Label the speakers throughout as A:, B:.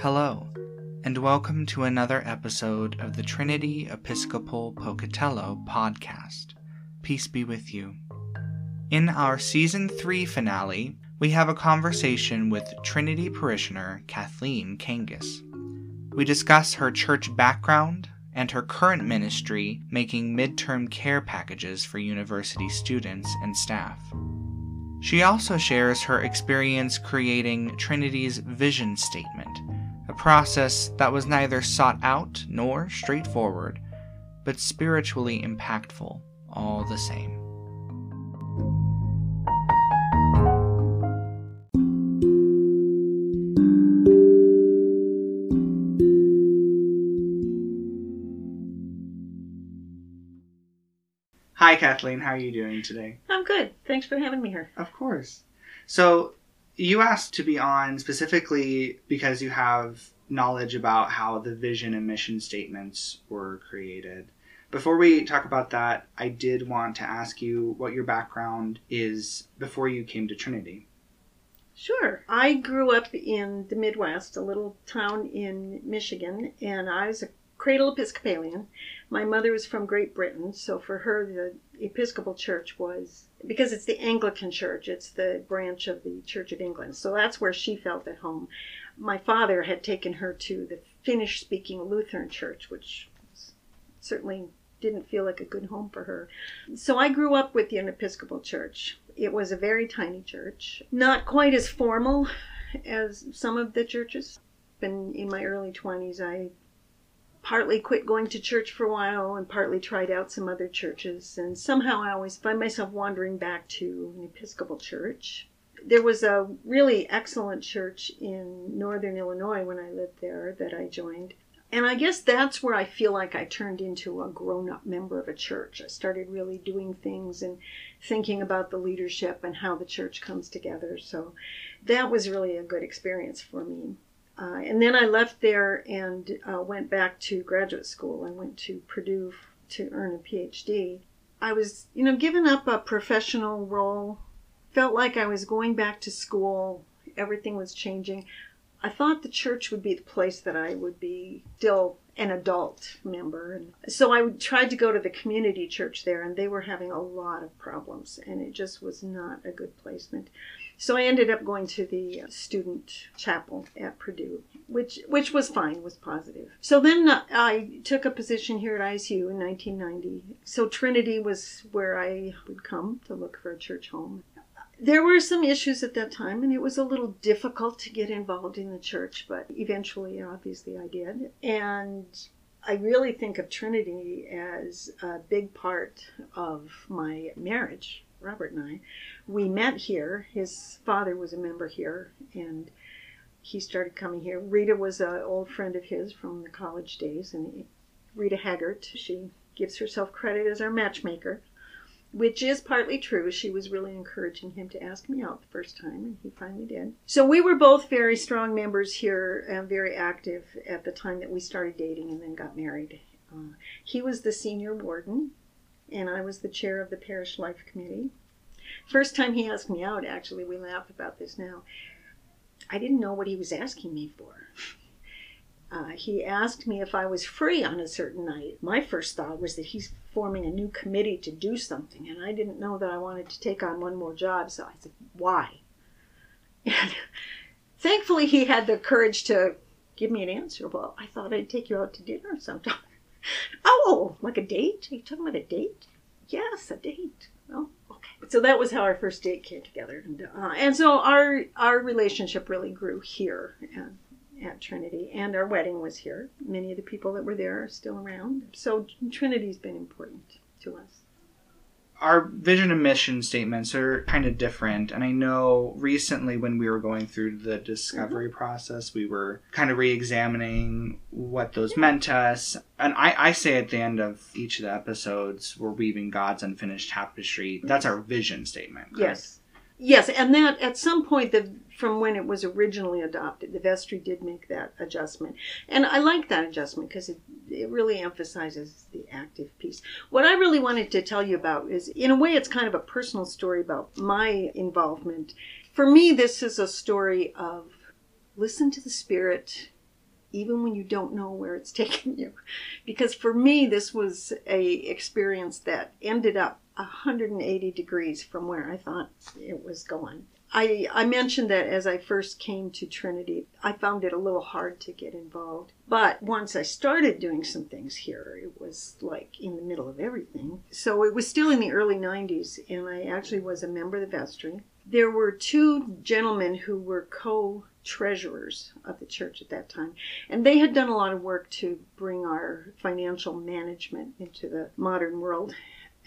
A: Hello, and welcome to another episode of the Trinity Episcopal Pocatello podcast. Peace be with you. In our season 3 finale, we have a conversation with Trinity parishioner Kathleen Kangas. We discuss her church background and her current ministry making midterm care packages for university students and staff. She also shares her experience creating Trinity's vision statement, process that was neither sought out nor straightforward, but spiritually impactful all the same. Hi, Kathleen. How are you doing today?
B: I'm good. Thanks for having me here.
A: Of course. So, you asked to be on specifically because you have knowledge about how the vision and mission statements were created. Before we talk about that, I did want to ask you what your background is before you came to Trinity.
B: Sure. I grew up in the Midwest, a little town in Michigan, and I was a cradle Episcopalian. My mother was from Great Britain, so for her, the Episcopal Church was because it's the Anglican Church, it's the branch of the Church of England. So that's where she felt at home. My father had taken her to the Finnish speaking Lutheran Church, which certainly didn't feel like a good home for her. So I grew up with the Episcopal Church. It was a very tiny church, not quite as formal as some of the churches. And in my early 20s, I partly quit going to church for a while and partly tried out some other churches. And somehow I always find myself wandering back to an Episcopal church. There was a really excellent church in northern Illinois when I lived there that I joined. And I guess that's where I feel like I turned into a grown up member of a church. I started really doing things and thinking about the leadership and how the church comes together. So that was really a good experience for me. Uh, and then I left there and uh, went back to graduate school. I went to Purdue to earn a PhD. I was, you know, given up a professional role, felt like I was going back to school, everything was changing. I thought the church would be the place that I would be still an adult member. And so I tried to go to the community church there, and they were having a lot of problems, and it just was not a good placement. So I ended up going to the student chapel at Purdue, which which was fine, was positive. So then I took a position here at ISU in 1990. So Trinity was where I would come to look for a church home. There were some issues at that time, and it was a little difficult to get involved in the church, but eventually, obviously, I did. And I really think of Trinity as a big part of my marriage, Robert and I we met here. His father was a member here, and he started coming here. Rita was an old friend of his from the college days, and Rita Haggart. She gives herself credit as our matchmaker, which is partly true. She was really encouraging him to ask me out the first time, and he finally did. So we were both very strong members here and very active at the time that we started dating and then got married. Uh, he was the senior warden, and I was the chair of the parish life committee. First time he asked me out, actually, we laugh about this now. I didn't know what he was asking me for. Uh, he asked me if I was free on a certain night. My first thought was that he's forming a new committee to do something, and I didn't know that I wanted to take on one more job, so I said, Why? And thankfully, he had the courage to give me an answer. Well, I thought I'd take you out to dinner sometime. oh, like a date? Are you talking about a date? Yes, a date. Well, okay. so that was how our first date came together, and, uh, and so our our relationship really grew here at, at Trinity, and our wedding was here. Many of the people that were there are still around, so Trinity's been important to us
A: our vision and mission statements are kind of different. And I know recently when we were going through the discovery mm-hmm. process, we were kind of re examining what those meant to us. And I, I say at the end of each of the episodes, we're weaving God's unfinished tapestry. That's our vision statement.
B: Correct? Yes. Yes, and that at some point, the from when it was originally adopted, the vestry did make that adjustment, and I like that adjustment because it it really emphasizes the active piece. What I really wanted to tell you about is, in a way, it's kind of a personal story about my involvement. For me, this is a story of listen to the Spirit, even when you don't know where it's taking you. Because for me, this was a experience that ended up 180 degrees from where I thought it was going. I, I mentioned that as I first came to Trinity, I found it a little hard to get involved. But once I started doing some things here, it was like in the middle of everything. So it was still in the early 90s, and I actually was a member of the vestry. There were two gentlemen who were co treasurers of the church at that time. And they had done a lot of work to bring our financial management into the modern world.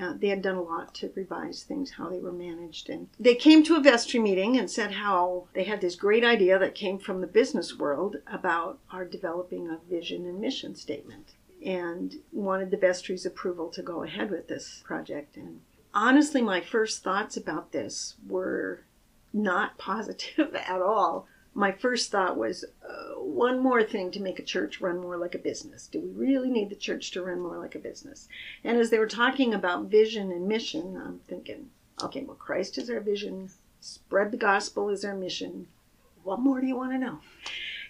B: Uh, they had done a lot to revise things, how they were managed. And they came to a vestry meeting and said how they had this great idea that came from the business world about our developing a vision and mission statement and wanted the vestry's approval to go ahead with this project. And honestly, my first thoughts about this were not positive at all my first thought was uh, one more thing to make a church run more like a business. Do we really need the church to run more like a business? And as they were talking about vision and mission, I'm thinking, okay, well, Christ is our vision, spread the gospel is our mission. What more do you want to know?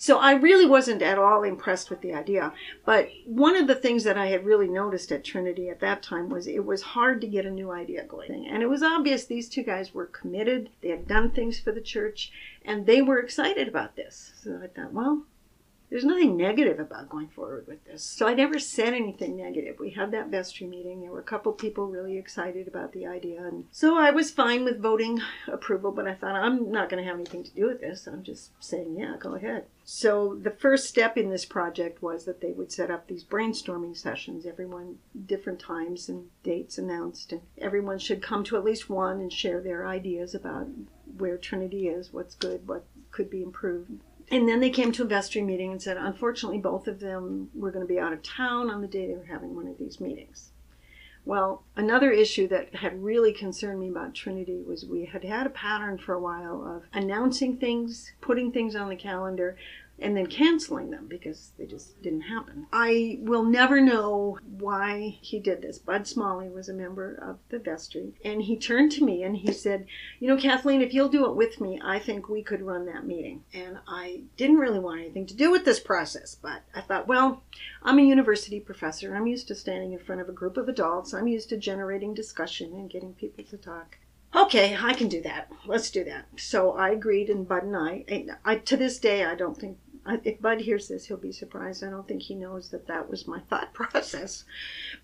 B: So I really wasn't at all impressed with the idea. But one of the things that I had really noticed at Trinity at that time was it was hard to get a new idea going. And it was obvious these two guys were committed, they had done things for the church, and they were excited about this. So I thought, well, there's nothing negative about going forward with this. So I never said anything negative. We had that vestry meeting. There were a couple people really excited about the idea. And so I was fine with voting approval, but I thought I'm not going to have anything to do with this. I'm just saying, yeah, go ahead. So the first step in this project was that they would set up these brainstorming sessions, everyone different times and dates announced, and everyone should come to at least one and share their ideas about where Trinity is, what's good, what could be improved. And then they came to a vestry meeting and said, unfortunately, both of them were going to be out of town on the day they were having one of these meetings. Well, another issue that had really concerned me about Trinity was we had had a pattern for a while of announcing things, putting things on the calendar, and then canceling them because they just didn't happen. I will never know why he did this. Bud Smalley was a member of the vestry, and he turned to me and he said, You know, Kathleen, if you'll do it with me, I think we could run that meeting. And I didn't really want anything to do with this process, but I thought, well, I'm a university professor. I'm used to standing in front of a group of adults, I'm used to generating discussion and getting people to talk. Okay, I can do that. Let's do that. So I agreed, and Bud and I, I, to this day, I don't think if Bud hears this, he'll be surprised. I don't think he knows that that was my thought process.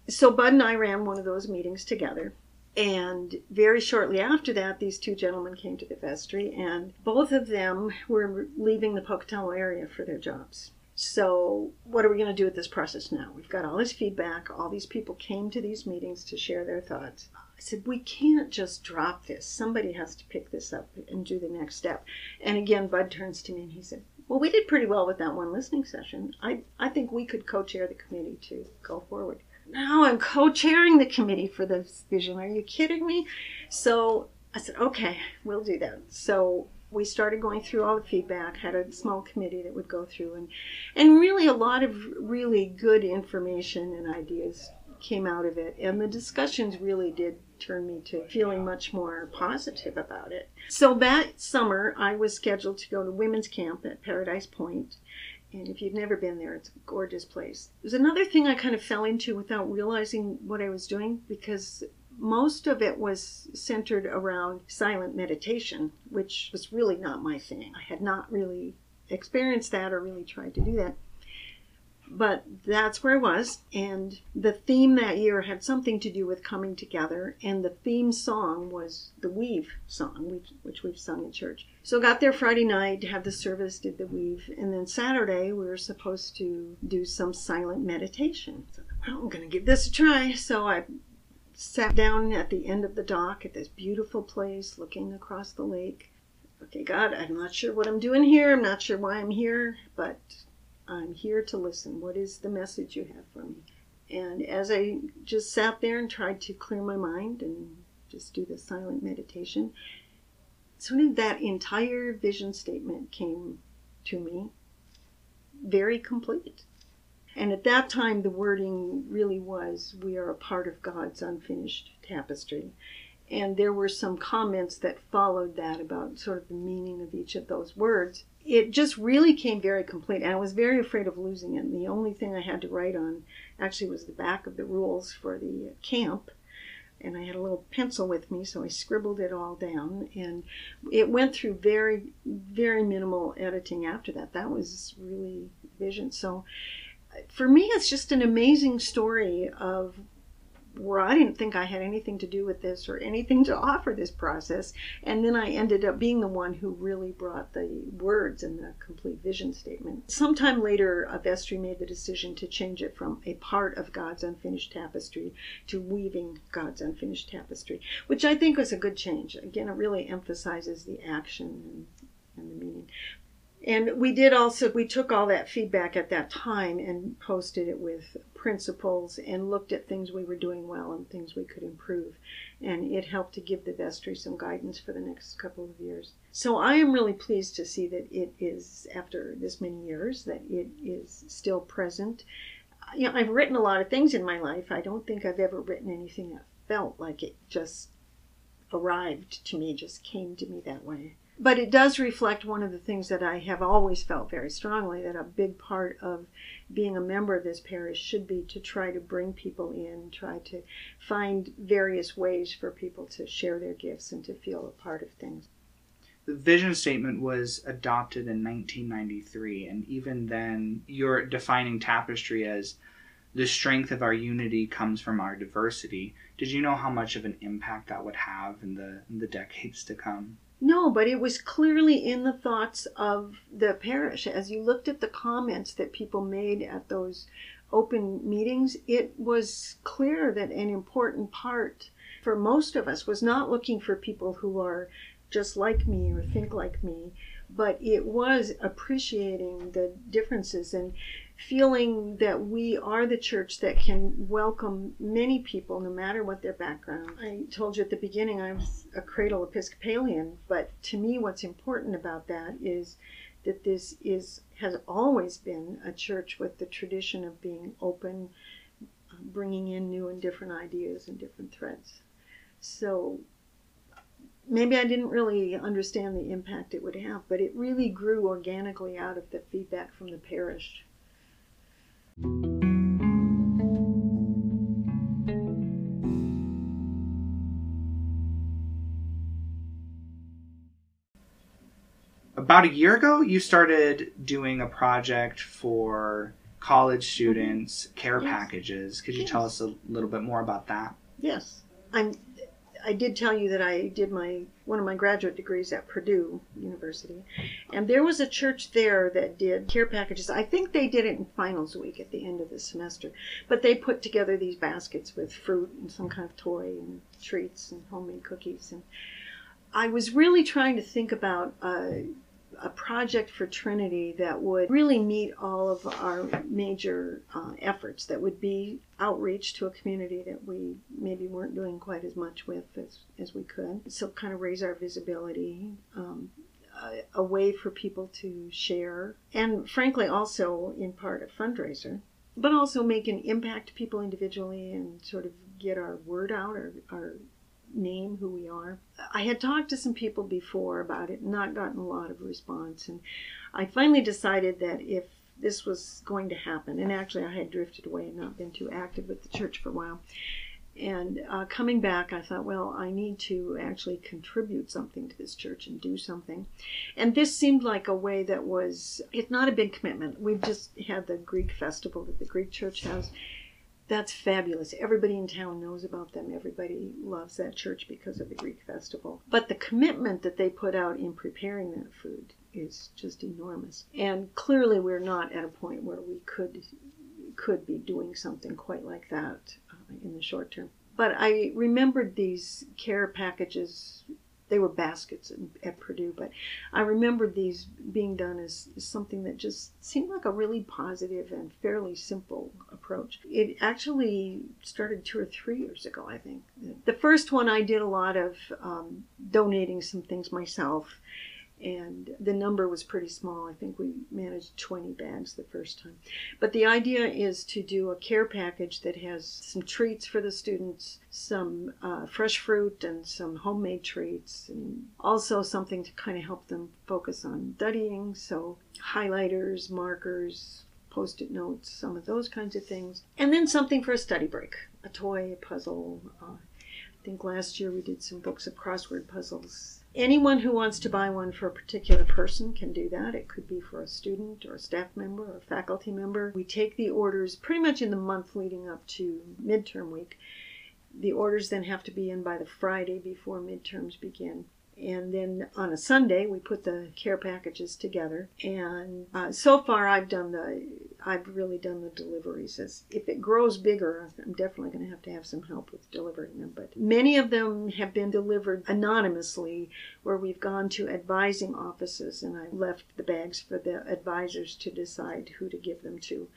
B: So Bud and I ran one of those meetings together. And very shortly after that, these two gentlemen came to the vestry, and both of them were leaving the Pocatello area for their jobs. So, what are we going to do with this process now? We've got all this feedback. All these people came to these meetings to share their thoughts. I said, we can't just drop this. Somebody has to pick this up and do the next step. And again, Bud turns to me and he said, well, we did pretty well with that one listening session. I, I think we could co chair the committee to go forward. Now I'm co chairing the committee for this vision. Are you kidding me? So I said, okay, we'll do that. So we started going through all the feedback, had a small committee that would go through, and, and really a lot of really good information and ideas came out of it. And the discussions really did turn me to feeling much more positive about it. So that summer, I was scheduled to go to women's camp at Paradise Point. And if you've never been there, it's a gorgeous place. There's another thing I kind of fell into without realizing what I was doing because most of it was centered around silent meditation, which was really not my thing. I had not really experienced that or really tried to do that but that's where I was. And the theme that year had something to do with coming together. And the theme song was the Weave song, which we've sung in church. So I got there Friday night to have the service, did the Weave. And then Saturday, we were supposed to do some silent meditation. So, well, I'm going to give this a try. So I sat down at the end of the dock at this beautiful place looking across the lake. Okay, God, I'm not sure what I'm doing here. I'm not sure why I'm here, but I'm here to listen. What is the message you have for me? And as I just sat there and tried to clear my mind and just do the silent meditation, sort of that entire vision statement came to me very complete. And at that time, the wording really was we are a part of God's unfinished tapestry. and there were some comments that followed that about sort of the meaning of each of those words. It just really came very complete, and I was very afraid of losing it. And the only thing I had to write on actually was the back of the rules for the camp. And I had a little pencil with me, so I scribbled it all down. And it went through very, very minimal editing after that. That was really vision. So uh, for me, it's just an amazing story of where I didn't think I had anything to do with this or anything to offer this process. And then I ended up being the one who really brought the words and the complete vision statement. Sometime later, Vestry made the decision to change it from a part of God's unfinished tapestry to weaving God's unfinished tapestry, which I think was a good change. Again, it really emphasizes the action and, and the meaning and we did also we took all that feedback at that time and posted it with principles and looked at things we were doing well and things we could improve. And it helped to give the vestry some guidance for the next couple of years. So i am really pleased to see that it is after this many years that it is still present. You know i've written a lot of things in my life. I don't think i've ever written anything that felt like it just arrived to me just came to me that way but it does reflect one of the things that I have always felt very strongly that a big part of being a member of this parish should be to try to bring people in, try to find various ways for people to share their gifts and to feel a part of things.
A: The vision statement was adopted in 1993, and even then, you're defining tapestry as the strength of our unity comes from our diversity. Did you know how much of an impact that would have in the in the decades to come?
B: No, but it was clearly in the thoughts of the parish. As you looked at the comments that people made at those open meetings, it was clear that an important part for most of us was not looking for people who are just like me or think like me, but it was appreciating the differences and feeling that we are the church that can welcome many people no matter what their background. I told you at the beginning I was a cradle Episcopalian, but to me what's important about that is that this is has always been a church with the tradition of being open, um, bringing in new and different ideas and different threads. So maybe I didn't really understand the impact it would have, but it really grew organically out of the feedback from the parish.
A: About a year ago, you started doing a project for college students care yes. packages. Could you yes. tell us a little bit more about that?
B: Yes. I'm I did tell you that I did my one of my graduate degrees at Purdue University, and there was a church there that did care packages. I think they did it in finals week at the end of the semester, but they put together these baskets with fruit and some kind of toy and treats and homemade cookies. And I was really trying to think about. Uh, a project for Trinity that would really meet all of our major uh, efforts, that would be outreach to a community that we maybe weren't doing quite as much with as, as we could. So, kind of raise our visibility, um, a, a way for people to share, and frankly, also in part a fundraiser, but also make an impact to people individually and sort of get our word out, our, our name who we are. I had talked to some people before about it, not gotten a lot of response, and I finally decided that if this was going to happen, and actually I had drifted away and not been too active with the church for a while. And uh, coming back, I thought, well, I need to actually contribute something to this church and do something. And this seemed like a way that was, it's not a big commitment. We've just had the Greek festival that the Greek church has, that's fabulous. Everybody in town knows about them. Everybody loves that church because of the Greek festival. But the commitment that they put out in preparing that food is just enormous. And clearly, we're not at a point where we could could be doing something quite like that uh, in the short term. But I remembered these care packages they were baskets at Purdue, but I remembered these being done as, as, something that just seemed like a really positive and fairly simple approach. It actually started two or three years ago, I think. The first one I did a lot of um, donating some things myself and the number was pretty small. I think we managed 20 bags the first time. But the idea is to do a care package that has some treats for the students, some uh, fresh fruit, and some homemade treats, and also something to kind of help them focus on studying. So, highlighters, markers, post it notes, some of those kinds of things. And then something for a study break a toy, a puzzle. Uh, I think last year we did some books of crossword puzzles. Anyone who wants to buy one for a particular person can do that. It could be for a student or a staff member or a faculty member. We take the orders pretty much in the month leading up to midterm week. The orders then have to be in by the Friday before midterms begin and then on a Sunday we put the care packages together. And uh, so far, I've done the I've really done the deliveries. As if it grows bigger, I'm definitely going to have to have some help with delivering them. But many of them have been delivered anonymously, where we've gone to advising offices, and I left the bags for the advisors to decide who to give them to.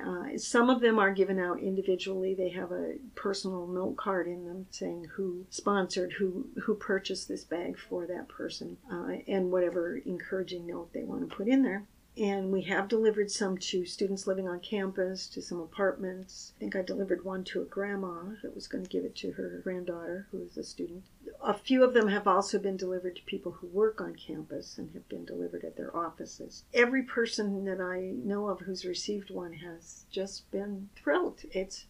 B: Uh, some of them are given out individually. They have a personal note card in them saying who sponsored, who who purchased this bag for that person, uh, and whatever encouraging note they want to put in there and we have delivered some to students living on campus, to some apartments. I think I delivered one to a grandma that was going to give it to her granddaughter, who is a student. A few of them have also been delivered to people who work on campus and have been delivered at their offices. Every person that I know of who's received one has just been thrilled. It's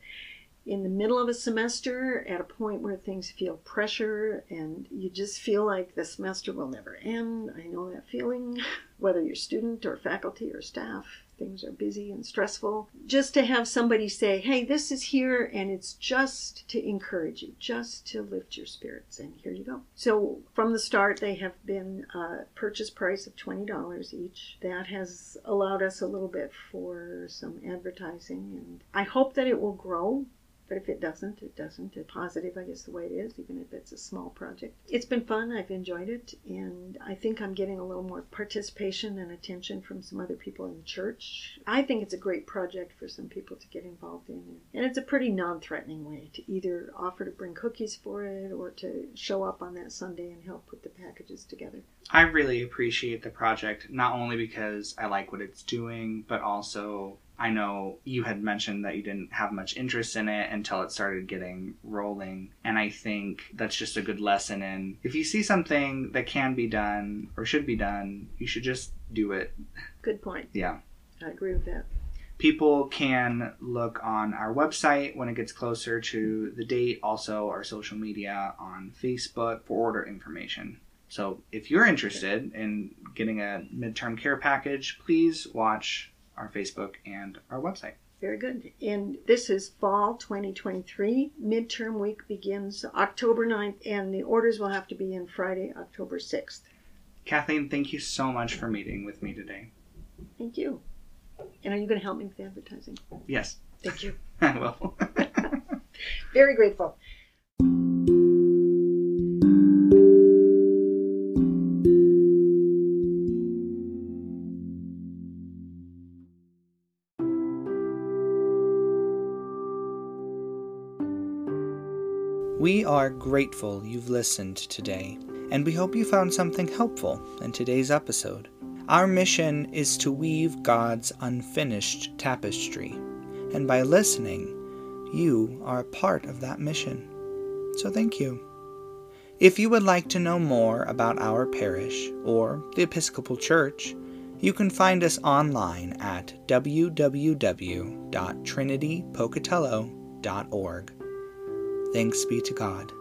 B: in the middle of a semester at a point where things feel pressure and you just feel like the semester will never end. I know that feeling, whether you're student or faculty or staff. Things are busy and stressful. Just to have somebody say, hey, this is here, and it's just to encourage you, just to lift your spirits, and here you go. So, from the start, they have been a purchase price of $20 each. That has allowed us a little bit for some advertising, and I hope that it will grow but if it doesn't, it doesn't. It's positive, I guess, the way it is, even if it's a small project. It's been fun. I've enjoyed it. And I think I'm getting a little more participation and attention from some other people in the church. I think it's a great project for some people to get involved in. And it's a pretty non threatening way to either offer to bring cookies for it or to show up on that Sunday and help put the packages together.
A: I really appreciate the project, not only because I like what it's doing, but also I know you had mentioned that you didn't have much interest in it until it started getting rolling. And I think that's just a good lesson in if you see something that can be done or should be done, you should just do it.
B: Good point.
A: Yeah.
B: I agree with that.
A: People can look on our website when it gets closer to the date, also our social media on Facebook for order information. So if you're interested in getting a midterm care package, please watch our Facebook and our website.
B: Very good. And this is fall 2023. Midterm week begins October 9th, and the orders will have to be in Friday, October 6th.
A: Kathleen, thank you so much for meeting with me today.
B: Thank you. And are you going to help me with advertising?
A: Yes.
B: Thank you.
A: I will.
B: Very grateful.
A: We are grateful you've listened today, and we hope you found something helpful in today's episode. Our mission is to weave God's unfinished tapestry, and by listening, you are a part of that mission. So thank you. If you would like to know more about our parish or the Episcopal Church, you can find us online at www.trinitypocatello.org. Thanks be to God.